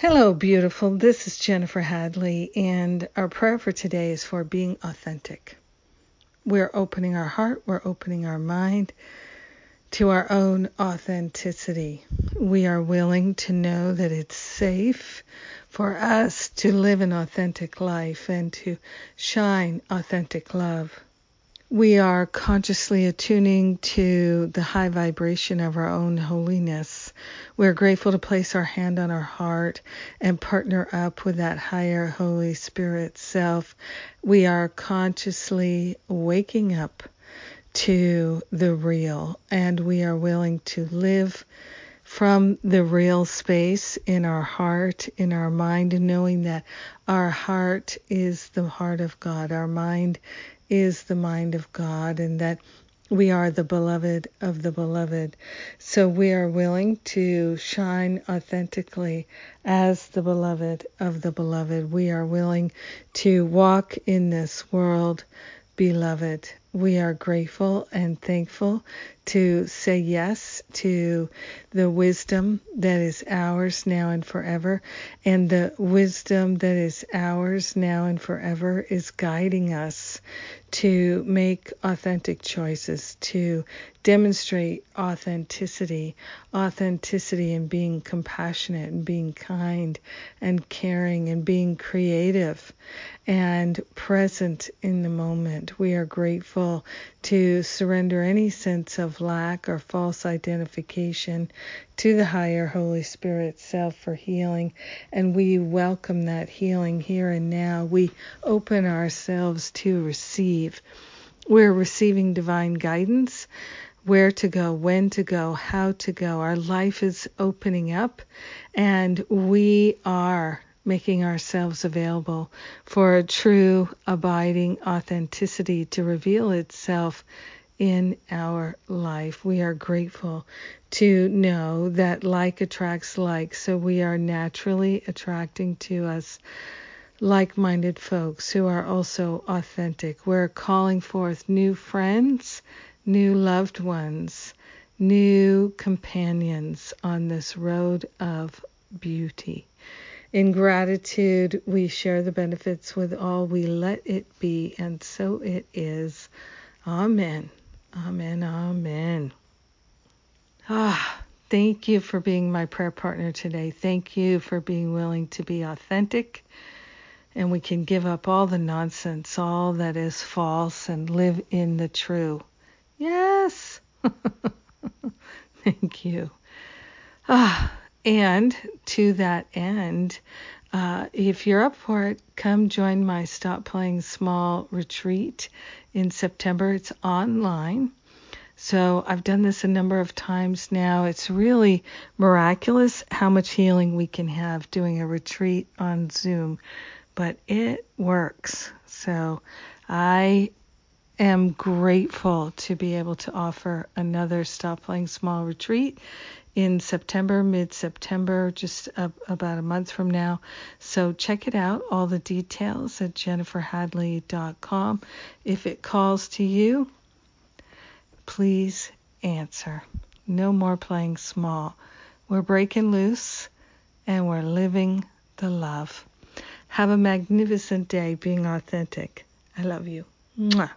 Hello, beautiful. This is Jennifer Hadley, and our prayer for today is for being authentic. We're opening our heart, we're opening our mind to our own authenticity. We are willing to know that it's safe for us to live an authentic life and to shine authentic love we are consciously attuning to the high vibration of our own holiness. We're grateful to place our hand on our heart and partner up with that higher Holy Spirit self. We are consciously waking up to the real and we are willing to live from the real space in our heart, in our mind, knowing that our heart is the heart of God, our mind is the mind of God and that we are the beloved of the beloved. So we are willing to shine authentically as the beloved of the beloved. We are willing to walk in this world beloved. We are grateful and thankful to say yes to the wisdom that is ours now and forever. And the wisdom that is ours now and forever is guiding us to make authentic choices, to demonstrate authenticity, authenticity in being compassionate and being kind and caring and being creative and present in the moment. We are grateful to surrender any sense of lack or false identification to the higher Holy Spirit self for healing. And we welcome that healing here and now. We open ourselves to receive. We're receiving divine guidance where to go, when to go, how to go. Our life is opening up, and we are making ourselves available for a true, abiding authenticity to reveal itself in our life. We are grateful to know that like attracts like, so we are naturally attracting to us like minded folks who are also authentic. We're calling forth new friends, new loved ones, new companions on this road of beauty. In gratitude, we share the benefits with all. We let it be, and so it is. Amen. Amen. Amen. Ah, thank you for being my prayer partner today. Thank you for being willing to be authentic. And we can give up all the nonsense, all that is false, and live in the true. Yes. thank you. Ah, and to that end, uh, if you're up for it, come join my Stop Playing Small retreat in September. It's online. So I've done this a number of times now. It's really miraculous how much healing we can have doing a retreat on Zoom, but it works. So I am grateful to be able to offer another Stop Playing Small retreat in September, mid September, just about a month from now. So check it out. All the details at jenniferhadley.com. If it calls to you, please answer. No more playing small. We're breaking loose and we're living the love. Have a magnificent day being authentic. I love you. Mwah.